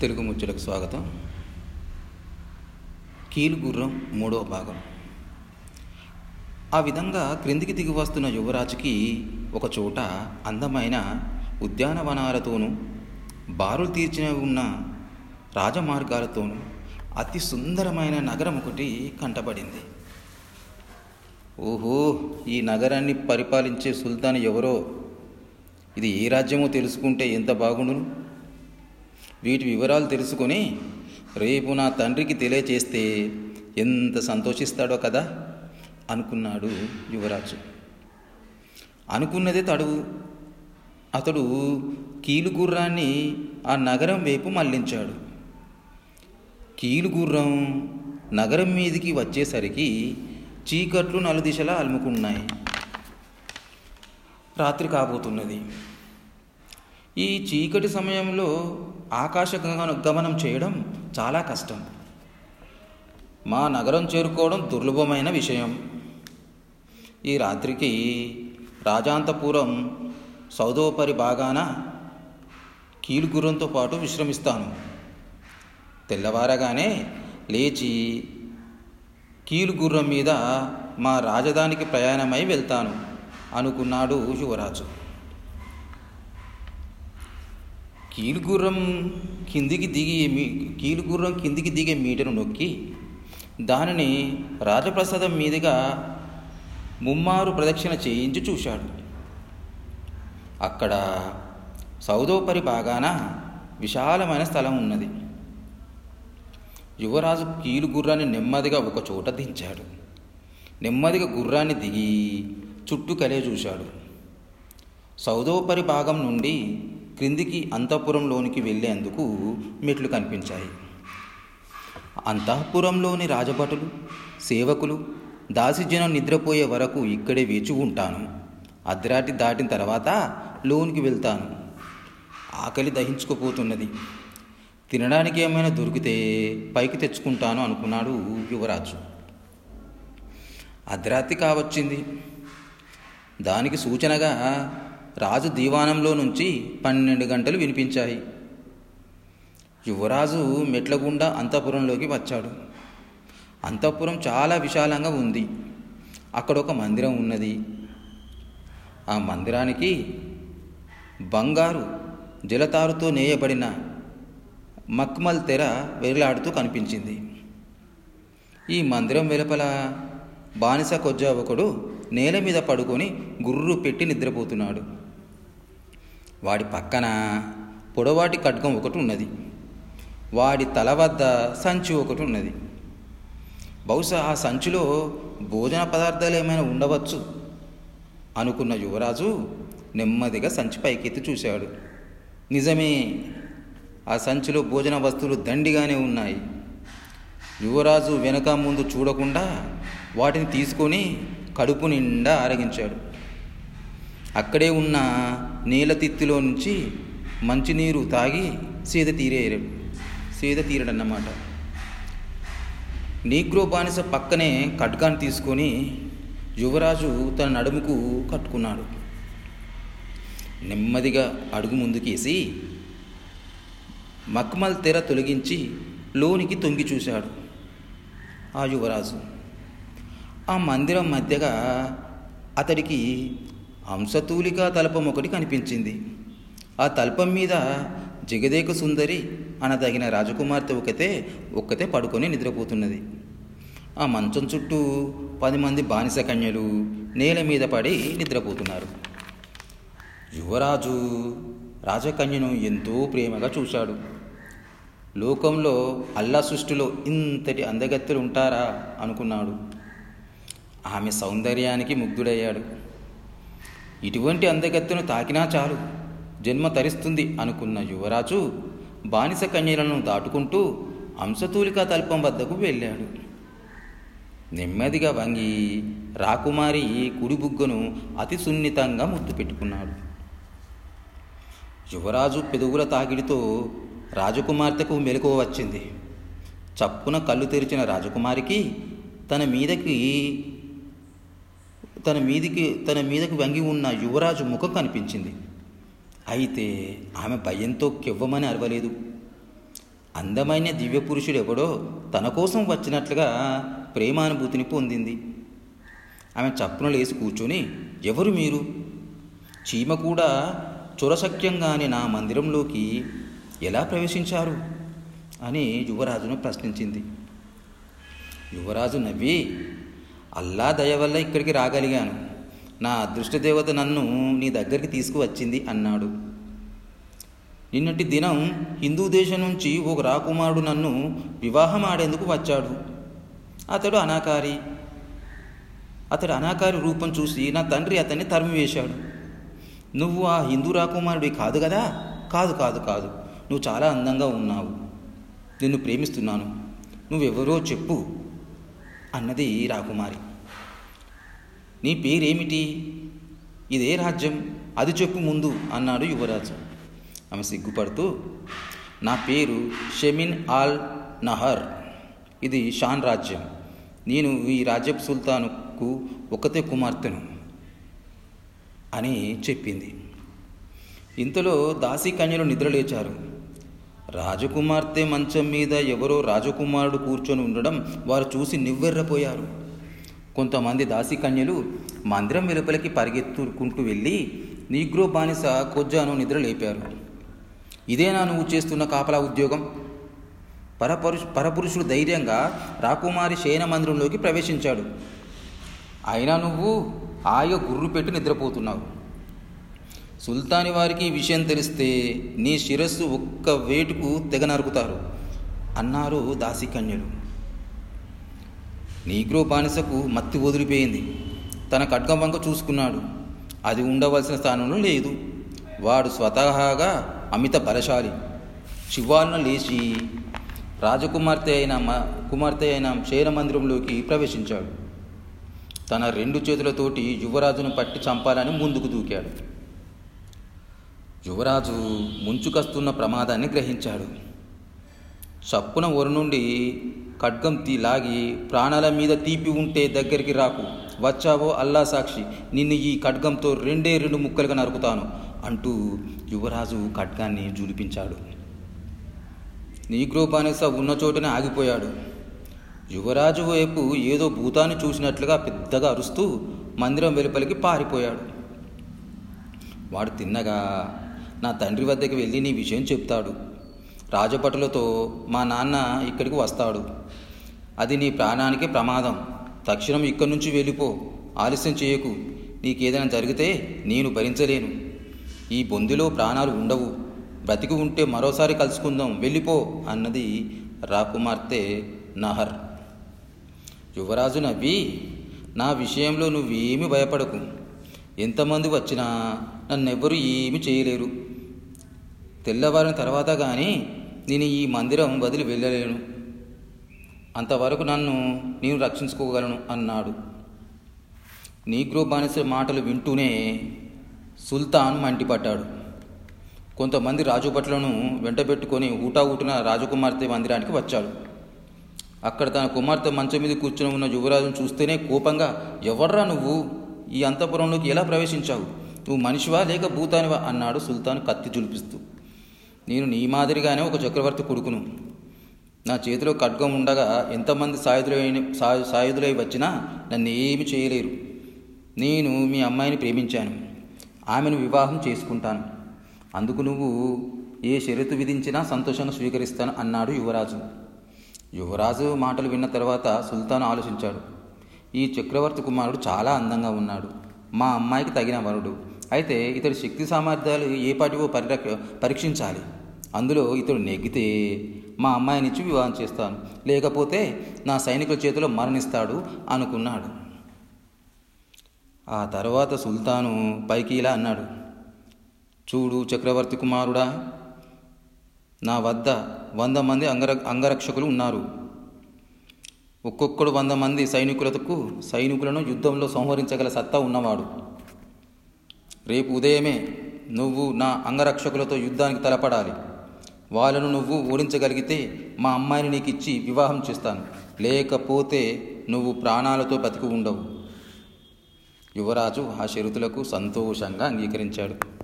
తెలుగు ముచ్చులకు స్వాగతం. కీలుగుర్రం మూడో మూడవ భాగం. ఆ విధంగా క్రిందికి దిగి వస్తున్న యువరాజుకి ఒక చోట అందమైన ఉద్యానవనాలతోనూ బారులు తీర్చిన ఉన్న రాజమార్గాలతోనూ అతి సుందరమైన నగరం ఒకటి కంటపడింది. ఓహో ఈ నగరాన్ని పరిపాలించే సుల్తాన్ ఎవరో? ఇది ఏ రాజ్యమో తెలుసుకుంటే ఎంత బాగుండును? వీటి వివరాలు తెలుసుకొని రేపు నా తండ్రికి తెలియచేస్తే ఎంత సంతోషిస్తాడో కదా అనుకున్నాడు యువరాజు. అనుకున్నదే తడువు అతడు కీలుగుర్రాన్ని ఆ నగరం వైపు మళ్ళించాడు. కీలుగుర్రం నగరం మీదికి వచ్చేసరికి చీకట్లు నలుదిశలా అలుముకున్నాయి. రాత్రి కాబోతున్నది. ఈ చీకటి సమయంలో ఆకాశ గమనం చేయడం చాలా కష్టం. మా నగరం చేరుకోవడం దుర్లభమైన విషయం. ఈ రాత్రికి రాజాంతపురం సౌదోపరి భాగాన కీలుగుర్రంతో పాటు విశ్రమిస్తాను. తెల్లవారగానే లేచి కీలుగుర్రం మీద మా రాజధానికి ప్రయాణమై వెళ్తాను అనుకున్నాడు యువరాజు. కీలుగుర్రం కిందికి దిగి మీ- కీలుగుర్రం కిందికి దిగే మీటను నొక్కి దానిని రాజప్రసాదం మీదుగా ముమ్మారు ప్రదక్షిణ చేయించి చూశాడు. అక్కడ సౌదోపరి భాగాన విశాలమైన స్థలం ఉన్నది. యువరాజు కీలు గుర్రాన్ని నెమ్మదిగా ఒక చోట దించాడు. నెమ్మదిగా గుర్రాన్ని దిగి చుట్టూ కలే చూశాడు. సౌదోపరి భాగం నుండి క్రిందికి అంతఃపురంలోనికి వెళ్ళేందుకు మెట్లు కనిపించాయి. అంతఃపురంలోని రాజభటులు సేవకులు దాసిజనం నిద్రపోయే వరకు ఇక్కడే వేచి ఉంటాను. అర్ధరాత్రి దాటిన తర్వాత లోనికి వెళ్తాను. ఆకలి దహించుకుపోతున్నది. తినడానికి ఏమైనా దొరికితే పైకి తెచ్చుకుంటాను అనుకున్నాడు యువరాజు. అర్ధరాత్రి కావచ్చింది. దానికి సూచనగా రాజు దీవానంలో నుంచి పన్నెండు గంటలు వినిపించాయి. యువరాజు మెట్ల గుండా అంతఃపురంలోకి వచ్చాడు. అంతఃపురం చాలా విశాలంగా ఉంది. అక్కడ ఒక మందిరం ఉన్నది. ఆ మందిరానికి బంగారు జలతారుతో నేయబడిన మక్మల్ తెర వెరలాడుతూ కనిపించింది. ఈ మందిరం వెలుపల బానిస కొజ్జా ఒకడు నేల మీద పడుకొని గుర్రు పెట్టి నిద్రపోతున్నాడు. వాడి పక్కన పొడవాటి ఖడ్గం ఒకటి ఉన్నది. వాడి తల వద్ద సంచి ఒకటి ఉన్నది. బహుశా ఆ సంచిలో భోజన పదార్థాలు ఏమైనా ఉండవచ్చు అనుకున్న యువరాజు నెమ్మదిగా సంచి పైకెత్తి చూశాడు. నిజమే ఆ సంచిలో భోజన వస్తువులు దండిగానే ఉన్నాయి. యువరాజు వెనక ముందు చూడకుండా వాటిని తీసుకొని కడుపు నిండా ఆరగించాడు. అక్కడే ఉన్న నీళ్ళ నుంచి మంచినీరు తాగి సీద తీరేయడు సీద తీరడన్నమాట. నీగ్రో బానిస పక్కనే ఖడ్గాన్ని తీసుకొని యువరాజు తన నడుముకు కట్టుకున్నాడు. నెమ్మదిగా అడుగు ముందుకేసి మక్మల్ తెర తొలగించి లోనికి తొంగి చూశాడు ఆ యువరాజు. ఆ మందిరం మధ్యగా అతడికి హంసతూలిక తల్పం ఒకటి కనిపించింది. ఆ తల్పం మీద జగదేక సుందరి అనదగిన రాజకుమార్తె ఒకతే ఒక్కతే పడుకొని నిద్రపోతున్నది. ఆ మంచం చుట్టూ పది మంది బానిస కన్యలు నేల మీద పడి నిద్రపోతున్నారు. యువరాజు రాజకన్యను ఎంతో ప్రేమగా చూశాడు. లోకంలో అల్లా సృష్టిలో ఇంతటి అందగత్తెలు ఉంటారా? అనుకున్నాడు. ఆమె సౌందర్యానికి ముగ్ధుడయ్యాడు. ఇటువంటి అందగత్తెను తాకినా చాలు. జన్మ తరిస్తుంది అనుకున్న యువరాజు బానిస కన్యలను దాటుకుంటూ అంశతూలికా తల్పం వద్దకు వెళ్ళాడు. నెమ్మదిగా వంగి రాకుమారి కుడిబుగ్గను అతి సున్నితంగా ముద్దు పెట్టుకున్నాడు. యువరాజు పెదుగుల తాకిడితో రాజకుమార్తెకు మెలకువ వచ్చింది. చప్పున కళ్ళు తెరిచిన రాజకుమారికి తన మీదకి తన మీదికి తన మీదకు వంగి ఉన్న యువరాజు ముఖం కనిపించింది. అయితే ఆమె భయంతో కివ్వమని అరవలేదు. అందమైన దివ్య పురుషుడు ఎవడో తన కోసం వచ్చినట్లుగా ప్రేమానుభూతిని పొందింది. ఆమె చప్పున లేచి కూర్చొని ఎవరు మీరు? చీమ కూడా చొరసఖ్యంగానే నా మందిరంలోకి ఎలా ప్రవేశించారు? అని యువరాజును ప్రశ్నించింది. యువరాజు నవ్వి అల్లా దయ వల్ల ఇక్కడికి రాగలిగాను. నా అదృష్టదేవత నన్ను నీ దగ్గరికి తీసుకువచ్చింది అన్నాడు. నిన్నటి దినం హిందూ దేశం నుంచి ఒక రాకుమారుడు నన్ను వివాహం ఆడేందుకు వచ్చాడు. అతడు అనాకారి. అతడు అనాకారి రూపం చూసి నా తండ్రి అతన్ని తరిమివేశాడు. నువ్వు ఆ హిందూ రాకుమారుడి కాదు కదా? కాదు కాదు కాదు. నువ్వు చాలా అందంగా ఉన్నావు. నిన్ను ప్రేమిస్తున్నాను. నువ్వెవరో చెప్పు. అన్నది రాకుమారి. నీ పేరేమిటి? ఇదే రాజ్యం అది చెప్పు ముందు అన్నాడు యువరాజు. ఆమె సిగ్గుపడుతూ నా పేరు షెమిన్ ఆల్ నహర్. ఇది షాన్ రాజ్యం. నేను ఈ రాజ్యపు సుల్తానుకు ఒకతే కుమార్తెను అని చెప్పింది. ఇంతలో దాసీ కన్యలు నిద్రలేచారు. రాజకుమార్తె మంచం మీద ఎవరో రాజకుమారుడు కూర్చొని ఉండడం వారు చూసి నివ్వెర్రపోయారు. కొంతమంది దాసీ కన్యలు మందిరం వెలుపలికి పరిగెత్తుకుంటూ వెళ్ళి నీగ్రో బానిస కొజ్జాను నిద్ర లేపారు ఇదేనా నువ్వు చేస్తున్న కాపలా ఉద్యోగం? పరపరుషు పరపురుషుడు ధైర్యంగా రాకుమారి శయన మందిరంలోకి ప్రవేశించాడు. అయినా నువ్వు ఆయ గుర్రు పెట్టి నిద్రపోతున్నావు. సుల్తాని వారికి ఈ విషయం తెలిస్తే నీ శిరస్సు ఒక్క వేటుకు తెగ నరుకుతారు. అన్నారు దాసికన్యలు నీగ్రో బానిసకు మత్తి వదిలిపోయింది. తన ఖడ్గం చూసుకున్నాడు. అది ఉండవలసిన స్థానంలో లేదు. వాడు స్వతహాగా అమిత బలశాలి. శివాలను లేచి రాజకుమార్తె అయిన మ కుమార్తె అయిన శయన మందిరంలోకి ప్రవేశించాడు. తన రెండు చేతులతోటి యువరాజును పట్టి చంపాలని ముందుకు దూకాడు. యువరాజు ముంచుకస్తున్న ప్రమాదాన్ని గ్రహించాడు. చప్పున ఒరు నుండి ఖడ్గం తీ లాగి ప్రాణాల మీద తీపి ఉంటే దగ్గరికి రాకు. వచ్చావో అల్లా సాక్షి నిన్ను ఈ ఖడ్గంతో రెండే రెండు ముక్కలుగా నరుకుతాను అంటూ యువరాజు ఖడ్గాన్ని జూలిపించాడు నీగ్రో బానిస ఉన్న చోటనే ఆగిపోయాడు. యువరాజు వైపు ఏదో భూతాన్ని చూసినట్లుగా పెద్దగా అరుస్తూ మందిరం వెలుపలికి పారిపోయాడు. వాడు తిన్నగా నా తండ్రి వద్దకు వెళ్ళి నీ విషయం చెప్తాడు. రాజభటులతో మా నాన్న ఇక్కడికి వస్తాడు. అది నీ ప్రాణానికి ప్రమాదం. తక్షణం ఇక్కడి నుంచి వెళ్ళిపో. ఆలస్యం చేయకు. నీకేదైనా జరిగితే నేను భరించలేను. ఈ బొందిలో ప్రాణాలు ఉండవు. బ్రతికి ఉంటే మరోసారి కలుసుకుందాం. వెళ్ళిపో అన్నది రాకుమార్తె నహర్. యువరాజు నవ్వి నా విషయంలో నువ్వేమీ భయపడకు. ఎంతమంది వచ్చినా నన్నెవ్వరూ ఏమి చేయలేరు. తెల్లవారిన తర్వాత కానీ నేను ఈ మందిరం వదిలి వెళ్ళలేను. అంతవరకు నన్ను నేను రక్షించుకోగలను అన్నాడు. నీగ్రో బానిస మాటలు వింటూనే సుల్తాన్ మంటిపడ్డాడు కొంతమంది రాజుభట్లను వెంటబెట్టుకొని ఊటా ఊటిన రాజకుమార్తె మందిరానికి వచ్చాడు. అక్కడ తన కుమార్తె మంచం మీద కూర్చుని ఉన్న యువరాజును చూస్తేనే కోపంగా ఎవర్రా నువ్వు? ఈ అంతఃపురంలోకి ఎలా ప్రవేశించావు? నువ్వు మనిషివా లేక భూతానివా? అన్నాడు సుల్తాన్ కత్తి జులిపిస్తూ నేను నీ మాదిరిగానే ఒక చక్రవర్తి కొడుకును. నా చేతిలో ఖడ్గం ఉండగా ఎంతమంది సాయుధులైన సా- సాయుధులై వచ్చినా నన్ను ఏమి చేయలేరు. నేను మీ అమ్మాయిని ప్రేమించాను. ఆమెను వివాహం చేసుకుంటాను. అందుకు నువ్వు ఏ షరతు విధించినా సంతోషంగా స్వీకరిస్తాను అన్నాడు యువరాజు. యువరాజు మాటలు విన్న తర్వాత సుల్తాన్ ఆలోచించాడు. ఈ చక్రవర్తి కుమారుడు చాలా అందంగా ఉన్నాడు. మా అమ్మాయికి తగిన వరుడు. అయితే ఇతడి శక్తి సామర్థ్యాలు ఏపాటివో పరిరక్ష పరీక్షించాలి. అందులో ఇతడు నెగ్గితే మా అమ్మాయినిచ్చి వివాహం చేస్తాను. లేకపోతే నా సైనికుల చేతిలో మరణిస్తాడు అనుకున్నాడు. ఆ తర్వాత సుల్తాను పైకి ఇలా అన్నాడు చూడు చక్రవర్తి కుమారుడా నా వద్ద వంద మంది అంగర అంగరక్షకులు ఉన్నారు. ఒక్కొక్కడు వంద మంది సైనికులకు సైనికులను యుద్ధంలో సంహరించగల సత్తా ఉన్నవాడు. రేపు ఉదయమే నువ్వు నా అంగరక్షకులతో యుద్ధానికి తలపడాలి. వాళ్ళను నువ్వు ఓడించగలిగితే మా అమ్మాయిని నీకు ఇచ్చి వివాహం చేస్తాను. లేకపోతే నువ్వు ప్రాణాలతో బతికి ఉండవు. యువరాజు ఆ షరతులకు సంతోషంగా అంగీకరించాడు.